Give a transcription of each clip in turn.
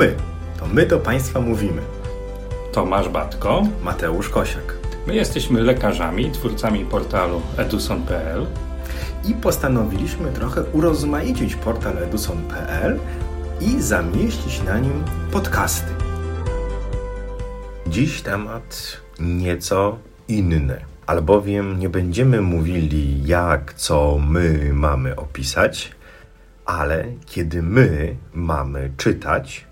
my. To my do Państwa mówimy. Tomasz Batko. Mateusz Kosiak. My jesteśmy lekarzami, twórcami portalu eduson.pl I postanowiliśmy trochę urozmaicić portal eduson.pl i zamieścić na nim podcasty. Dziś temat nieco inny, albowiem nie będziemy mówili jak, co my mamy opisać, ale kiedy my mamy czytać,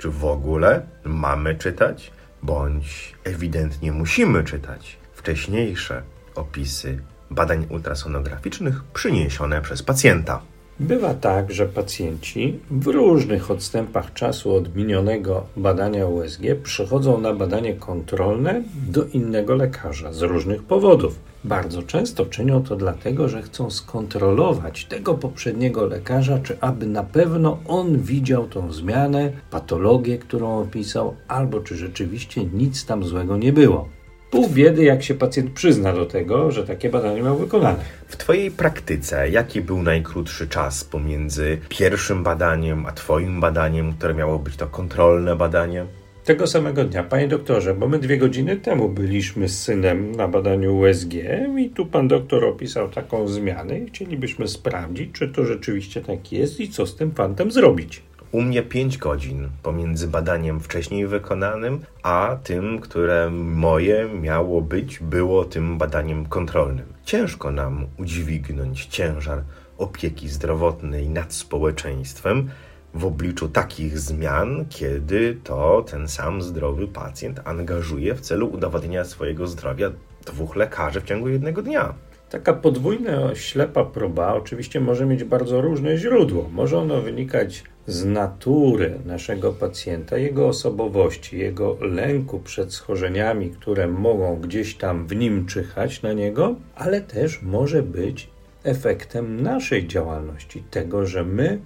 czy w ogóle mamy czytać, bądź ewidentnie musimy czytać wcześniejsze opisy badań ultrasonograficznych przyniesione przez pacjenta. Bywa tak, że pacjenci w różnych odstępach czasu od minionego badania USG przychodzą na badanie kontrolne do innego lekarza z różnych powodów. Bardzo często czynią to dlatego, że chcą skontrolować tego poprzedniego lekarza, czy aby na pewno on widział tą zmianę, patologię, którą opisał, albo czy rzeczywiście nic tam złego nie było. Pół biedy, jak się pacjent przyzna do tego, że takie badanie miał wykonane. W Twojej praktyce, jaki był najkrótszy czas pomiędzy pierwszym badaniem a Twoim badaniem, które miało być to kontrolne badanie? Tego samego dnia, panie doktorze, bo my dwie godziny temu byliśmy z synem na badaniu USG i tu pan doktor opisał taką zmianę i chcielibyśmy sprawdzić, czy to rzeczywiście tak jest i co z tym fantem zrobić. U mnie 5 godzin pomiędzy badaniem wcześniej wykonanym, a tym, które moje miało być, było tym badaniem kontrolnym. Ciężko nam udźwignąć ciężar opieki zdrowotnej nad społeczeństwem w obliczu takich zmian, kiedy to ten sam zdrowy pacjent angażuje w celu udowodnienia swojego zdrowia dwóch lekarzy w ciągu jednego dnia. Taka podwójna ślepa próba oczywiście może mieć bardzo różne źródło. Może ono wynikać z natury naszego pacjenta, jego osobowości, jego lęku przed schorzeniami, które mogą gdzieś tam w nim czyhać na niego, ale też może być efektem naszej działalności, tego, że my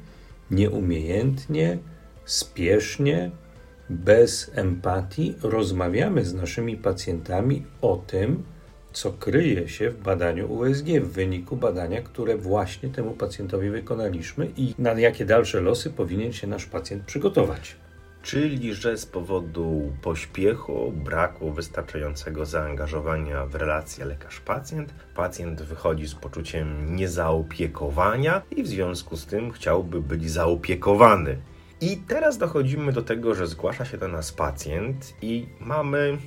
nieumiejętnie, spiesznie, bez empatii rozmawiamy z naszymi pacjentami o tym, co kryje się w badaniu USG, w wyniku badania, które właśnie temu pacjentowi wykonaliśmy i na jakie dalsze losy powinien się nasz pacjent przygotować. Czyli, że z powodu pośpiechu, braku wystarczającego zaangażowania w relację lekarz-pacjent, pacjent wychodzi z poczuciem niezaopiekowania i w związku z tym chciałby być zaopiekowany. I teraz dochodzimy do tego, że zgłasza się do nas pacjent i mamy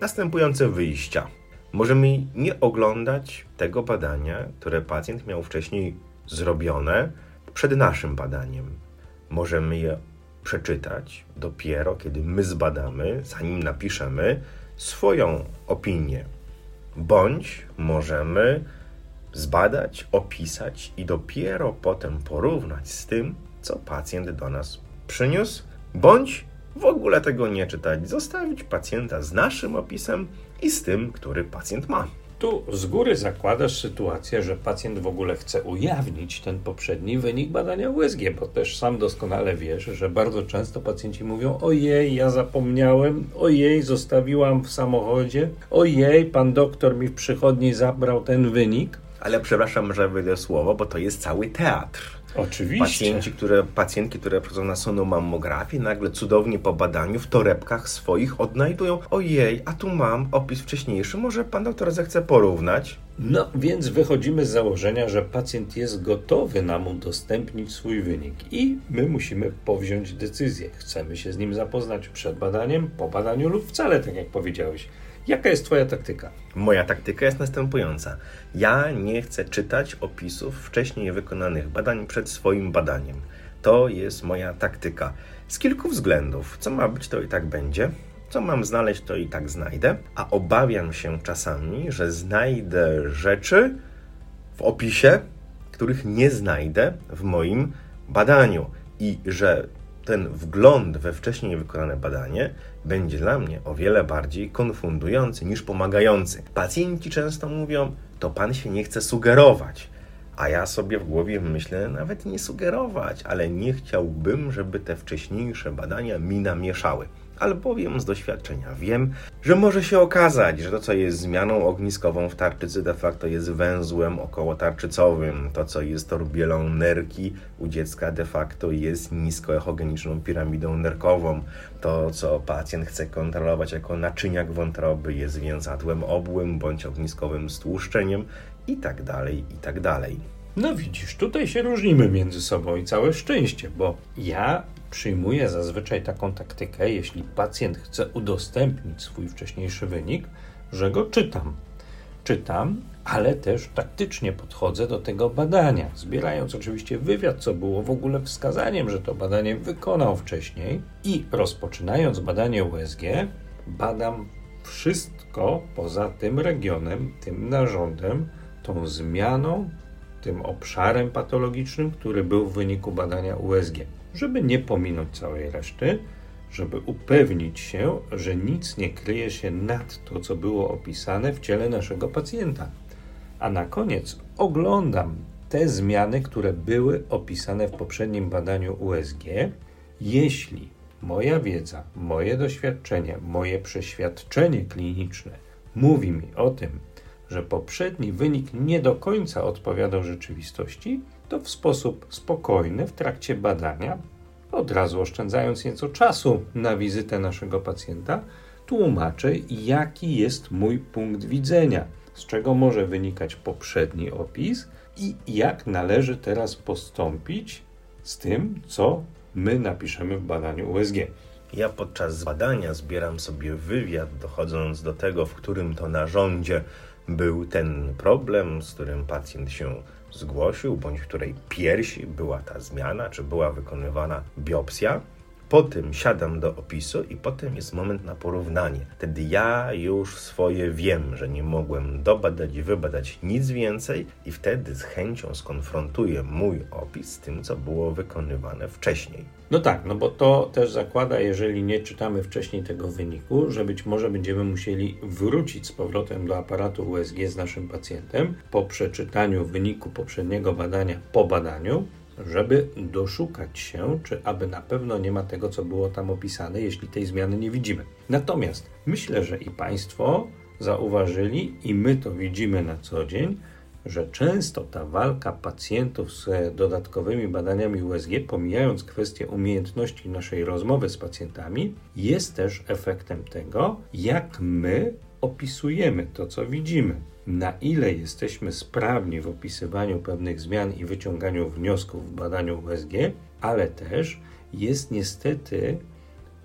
następujące wyjścia. Możemy nie oglądać tego badania, które pacjent miał wcześniej zrobione przed naszym badaniem. Możemy je przeczytać dopiero, kiedy my zbadamy, zanim napiszemy swoją opinię. Bądź możemy zbadać, opisać i dopiero potem porównać z tym, co pacjent do nas przyniósł, bądź w ogóle tego nie czytać, zostawić pacjenta z naszym opisem i z tym, który pacjent ma. Tu z góry zakładasz sytuację, że pacjent w ogóle chce ujawnić ten poprzedni wynik badania USG, bo też sam doskonale wiesz, że bardzo często pacjenci mówią: Ojej, ja zapomniałem, ojej, zostawiłam w samochodzie, ojej, pan doktor mi w przychodni zabrał ten wynik. Ale przepraszam, że wyjdę słowo, bo to jest cały teatr. Oczywiście. Pacjenci, które, pacjentki, które przychodzą na sonomammografię, nagle cudownie po badaniu w torebkach swoich odnajdują ojej, a tu mam opis wcześniejszy, może pan doktor zechce porównać? No, więc wychodzimy z założenia, że pacjent jest gotowy nam udostępnić swój wynik i my musimy powziąć decyzję. Chcemy się z nim zapoznać przed badaniem, po badaniu lub wcale, tak jak powiedziałeś. Jaka jest Twoja taktyka? Moja taktyka jest następująca. Ja nie chcę czytać opisów wcześniej wykonanych badań przed swoim badaniem. To jest moja taktyka. Z kilku względów. Co ma być, to i tak będzie. Co mam znaleźć, to i tak znajdę. A obawiam się czasami, że znajdę rzeczy w opisie, których nie znajdę w moim badaniu. I że ten wgląd we wcześniej wykonane badanie będzie dla mnie o wiele bardziej konfundujący niż pomagający. Pacjenci często mówią, to pan się nie chce sugerować. A ja sobie w głowie myślę, nawet nie sugerować, ale nie chciałbym, żeby te wcześniejsze badania mi namieszały. Albowiem z doświadczenia wiem, że może się okazać, że to, co jest zmianą ogniskową w tarczycy, de facto jest węzłem okołotarczycowym. To, co jest torbielą nerki u dziecka, de facto jest niskoechogeniczną piramidą nerkową. To, co pacjent chce kontrolować jako naczyniak wątroby, jest więzadłem obłym bądź ogniskowym stłuszczeniem i tak No widzisz, tutaj się różnimy między sobą i całe szczęście, bo ja przyjmuję zazwyczaj taką taktykę, jeśli pacjent chce udostępnić swój wcześniejszy wynik, że go czytam. Czytam, ale też taktycznie podchodzę do tego badania, zbierając oczywiście wywiad, co było w ogóle wskazaniem, że to badanie wykonał wcześniej i rozpoczynając badanie USG, badam wszystko poza tym regionem, tym narządem, tą zmianą, tym obszarem patologicznym, który był w wyniku badania USG żeby nie pominąć całej reszty, żeby upewnić się, że nic nie kryje się nad to, co było opisane w ciele naszego pacjenta. A na koniec oglądam te zmiany, które były opisane w poprzednim badaniu USG. Jeśli moja wiedza, moje doświadczenie, moje przeświadczenie kliniczne mówi mi o tym, że poprzedni wynik nie do końca odpowiadał rzeczywistości, to w sposób spokojny w trakcie badania, od razu oszczędzając nieco czasu na wizytę naszego pacjenta, tłumaczę, jaki jest mój punkt widzenia, z czego może wynikać poprzedni opis i jak należy teraz postąpić z tym, co my napiszemy w badaniu USG. Ja podczas badania zbieram sobie wywiad, dochodząc do tego, w którym to narządzie był ten problem, z którym pacjent się zgłosił, bądź w której piersi była ta zmiana, czy była wykonywana biopsja. Potem siadam do opisu i potem jest moment na porównanie. Wtedy ja już swoje wiem, że nie mogłem dobadać i wybadać nic więcej i wtedy z chęcią skonfrontuję mój opis z tym, co było wykonywane wcześniej. No tak, no bo to też zakłada, jeżeli nie czytamy wcześniej tego wyniku, że być może będziemy musieli wrócić z powrotem do aparatu USG z naszym pacjentem po przeczytaniu wyniku poprzedniego badania po badaniu, żeby doszukać się, czy aby na pewno nie ma tego, co było tam opisane, jeśli tej zmiany nie widzimy. Natomiast myślę, że i Państwo zauważyli, i my to widzimy na co dzień, że często ta walka pacjentów z dodatkowymi badaniami USG, pomijając kwestię umiejętności naszej rozmowy z pacjentami, jest też efektem tego, jak my opisujemy to, co widzimy. Na ile jesteśmy sprawni w opisywaniu pewnych zmian i wyciąganiu wniosków w badaniu USG, ale też jest niestety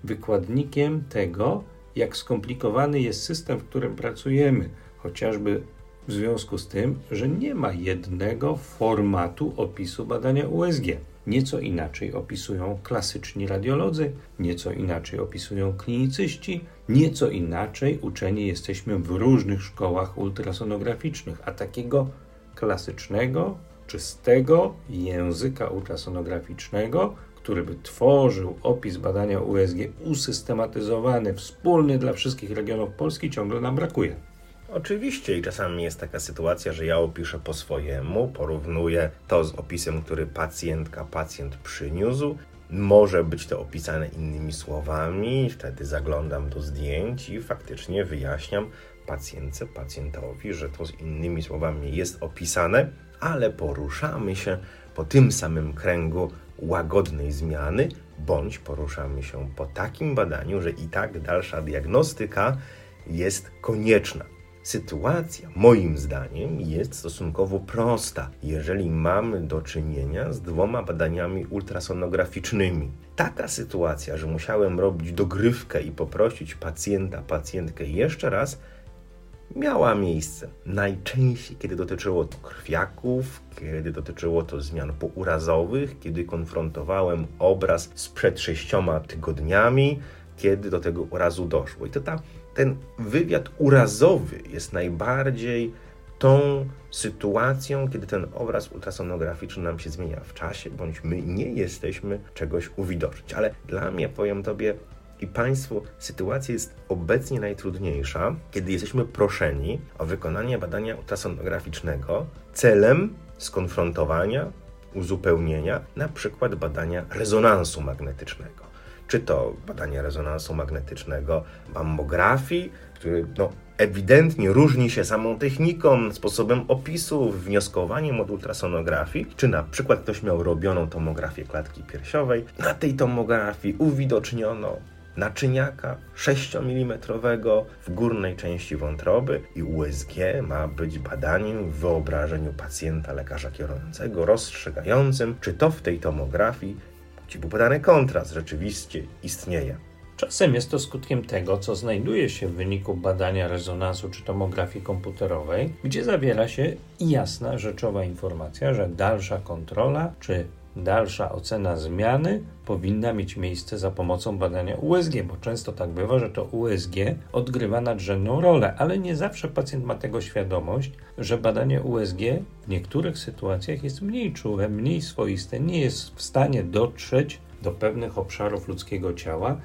wykładnikiem tego, jak skomplikowany jest system, w którym pracujemy, chociażby w związku z tym, że nie ma jednego formatu opisu badania USG. Nieco inaczej opisują klasyczni radiolodzy, nieco inaczej opisują klinicyści, nieco inaczej uczeni jesteśmy w różnych szkołach ultrasonograficznych, a takiego klasycznego, czystego języka ultrasonograficznego, który by tworzył opis badania USG usystematyzowany, wspólny dla wszystkich regionów Polski, ciągle nam brakuje. Oczywiście i czasami jest taka sytuacja, że ja opiszę po swojemu, porównuję to z opisem, który pacjentka, pacjent przyniósł. Może być to opisane innymi słowami, wtedy zaglądam do zdjęć i faktycznie wyjaśniam pacjentce, pacjentowi, że to z innymi słowami jest opisane, ale poruszamy się po tym samym kręgu łagodnej zmiany, bądź poruszamy się po takim badaniu, że i tak dalsza diagnostyka jest konieczna. Sytuacja, moim zdaniem, jest stosunkowo prosta, jeżeli mamy do czynienia z dwoma badaniami ultrasonograficznymi. Taka sytuacja, że musiałem robić dogrywkę i poprosić pacjenta, pacjentkę jeszcze raz, miała miejsce. Najczęściej, kiedy dotyczyło to krwiaków, kiedy dotyczyło to zmian pourazowych, kiedy konfrontowałem obraz sprzed sześcioma tygodniami, kiedy do tego urazu doszło. I to ta ten wywiad urazowy jest najbardziej tą sytuacją, kiedy ten obraz ultrasonograficzny nam się zmienia w czasie, bądź my nie jesteśmy czegoś uwidocznić. Ale dla mnie, powiem Tobie i Państwu, sytuacja jest obecnie najtrudniejsza, kiedy jesteśmy proszeni o wykonanie badania ultrasonograficznego celem skonfrontowania, uzupełnienia, na przykład badania rezonansu magnetycznego czy to badania rezonansu magnetycznego, mammografii, który no, ewidentnie różni się samą techniką, sposobem opisu, wnioskowaniem od ultrasonografii, czy na przykład ktoś miał robioną tomografię klatki piersiowej. Na tej tomografii uwidoczniono naczyniaka 6 mm w górnej części wątroby i USG ma być badaniem w wyobrażeniu pacjenta lekarza kierującego, rozstrzygającym, czy to w tej tomografii, gdzie był podany kontrast, rzeczywiście istnieje. Czasem jest to skutkiem tego, co znajduje się w wyniku badania rezonansu czy tomografii komputerowej, gdzie zawiera się jasna, rzeczowa informacja, że dalsza kontrola czy dalsza ocena zmiany powinna mieć miejsce za pomocą badania USG, bo często tak bywa, że to USG odgrywa nadrzędną rolę, ale nie zawsze pacjent ma tego świadomość, że badanie USG w niektórych sytuacjach jest mniej czułe, mniej swoiste, nie jest w stanie dotrzeć do pewnych obszarów ludzkiego ciała,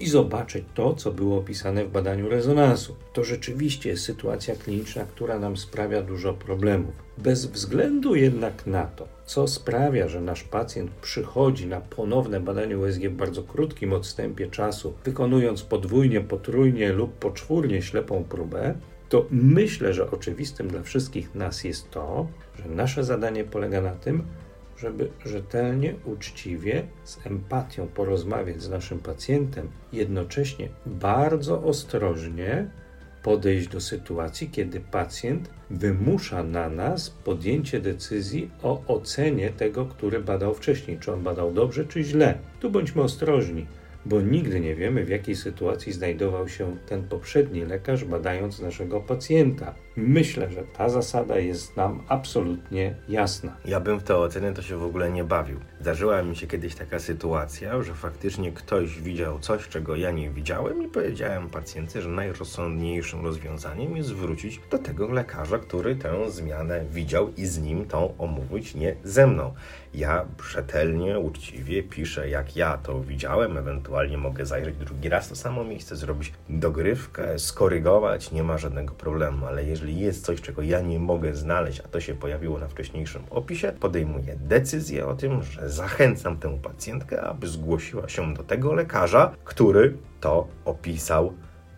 i zobaczyć to, co było opisane w badaniu rezonansu. To rzeczywiście jest sytuacja kliniczna, która nam sprawia dużo problemów. Bez względu jednak na to, co sprawia, że nasz pacjent przychodzi na ponowne badanie USG w bardzo krótkim odstępie czasu, wykonując podwójnie, potrójnie lub poczwórnie ślepą próbę, to myślę, że oczywistym dla wszystkich nas jest to, że nasze zadanie polega na tym, żeby rzetelnie, uczciwie, z empatią porozmawiać z naszym pacjentem, jednocześnie bardzo ostrożnie podejść do sytuacji, kiedy pacjent wymusza na nas podjęcie decyzji o ocenie tego, który badał wcześniej, czy on badał dobrze, czy źle. Tu bądźmy ostrożni bo nigdy nie wiemy, w jakiej sytuacji znajdował się ten poprzedni lekarz, badając naszego pacjenta. Myślę, że ta zasada jest nam absolutnie jasna. Ja bym w tę ocenę to się w ogóle nie bawił. Zdarzyła mi się kiedyś taka sytuacja, że faktycznie ktoś widział coś, czego ja nie widziałem i powiedziałem pacjencie, że najrozsądniejszym rozwiązaniem jest wrócić do tego lekarza, który tę zmianę widział i z nim tą omówić, nie ze mną. Ja rzetelnie, uczciwie piszę, jak ja to widziałem, ewentualnie mogę zajrzeć drugi raz to samo miejsce, zrobić dogrywkę, skorygować, nie ma żadnego problemu, ale jeżeli jest coś, czego ja nie mogę znaleźć, a to się pojawiło na wcześniejszym opisie, podejmuję decyzję o tym, że zachęcam tę pacjentkę, aby zgłosiła się do tego lekarza, który to opisał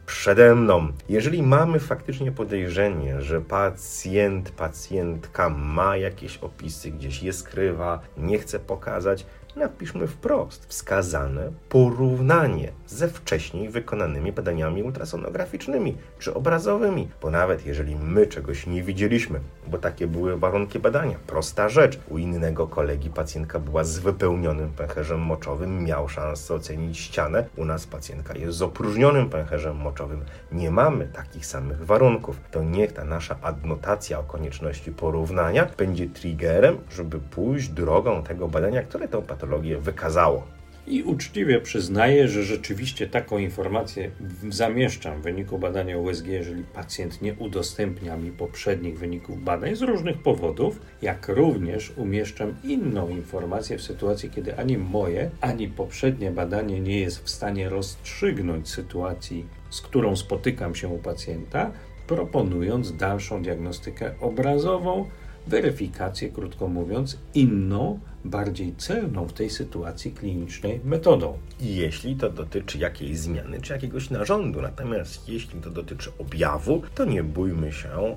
przede mną. Jeżeli mamy faktycznie podejrzenie, że pacjent, pacjentka ma jakieś opisy, gdzieś je skrywa, nie chce pokazać, napiszmy wprost wskazane porównanie ze wcześniej wykonanymi badaniami ultrasonograficznymi czy obrazowymi, bo nawet jeżeli my czegoś nie widzieliśmy, bo takie były warunki badania, prosta rzecz, u innego kolegi pacjentka była z wypełnionym pęcherzem moczowym, miał szansę ocenić ścianę, u nas pacjentka jest z opróżnionym pęcherzem moczowym, nie mamy takich samych warunków, to niech ta nasza adnotacja o konieczności porównania będzie triggerem, żeby pójść drogą tego badania, które tę patologię wykazało. I uczciwie przyznaję, że rzeczywiście taką informację zamieszczam w wyniku badania USG, jeżeli pacjent nie udostępnia mi poprzednich wyników badań z różnych powodów, jak również umieszczam inną informację w sytuacji, kiedy ani moje, ani poprzednie badanie nie jest w stanie rozstrzygnąć sytuacji, z którą spotykam się u pacjenta, proponując dalszą diagnostykę obrazową, weryfikację, krótko mówiąc, inną, bardziej celną w tej sytuacji klinicznej metodą. Jeśli to dotyczy jakiejś zmiany czy jakiegoś narządu, natomiast jeśli to dotyczy objawu, to nie bójmy się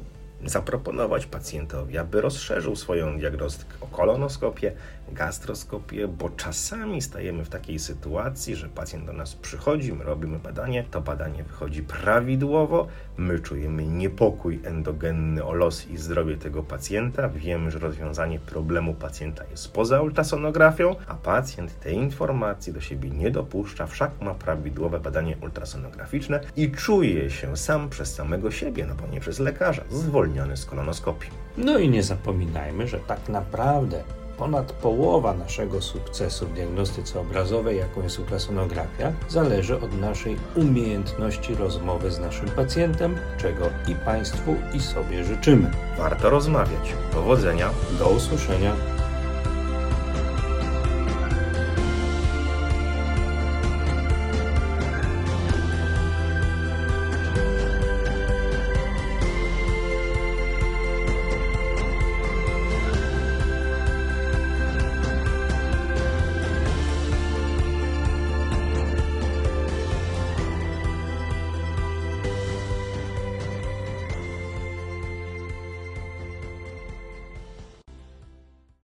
zaproponować pacjentowi, aby rozszerzył swoją diagnostykę o kolonoskopię, gastroskopię, bo czasami stajemy w takiej sytuacji, że pacjent do nas przychodzi, my robimy badanie, to badanie wychodzi prawidłowo, my czujemy niepokój endogenny o los i zdrowie tego pacjenta, wiemy, że rozwiązanie problemu pacjenta jest poza ultrasonografią, a pacjent tej informacji do siebie nie dopuszcza, wszak ma prawidłowe badanie ultrasonograficzne i czuje się sam przez samego siebie, no bo nie przez lekarza, zwolniony z kolonoskopii. No i nie zapominajmy, że tak naprawdę ponad połowa naszego sukcesu w diagnostyce obrazowej, jaką jest ultrasonografia, zależy od naszej umiejętności rozmowy z naszym pacjentem, czego i Państwu, i sobie życzymy. Warto rozmawiać. Powodzenia. Do usłyszenia.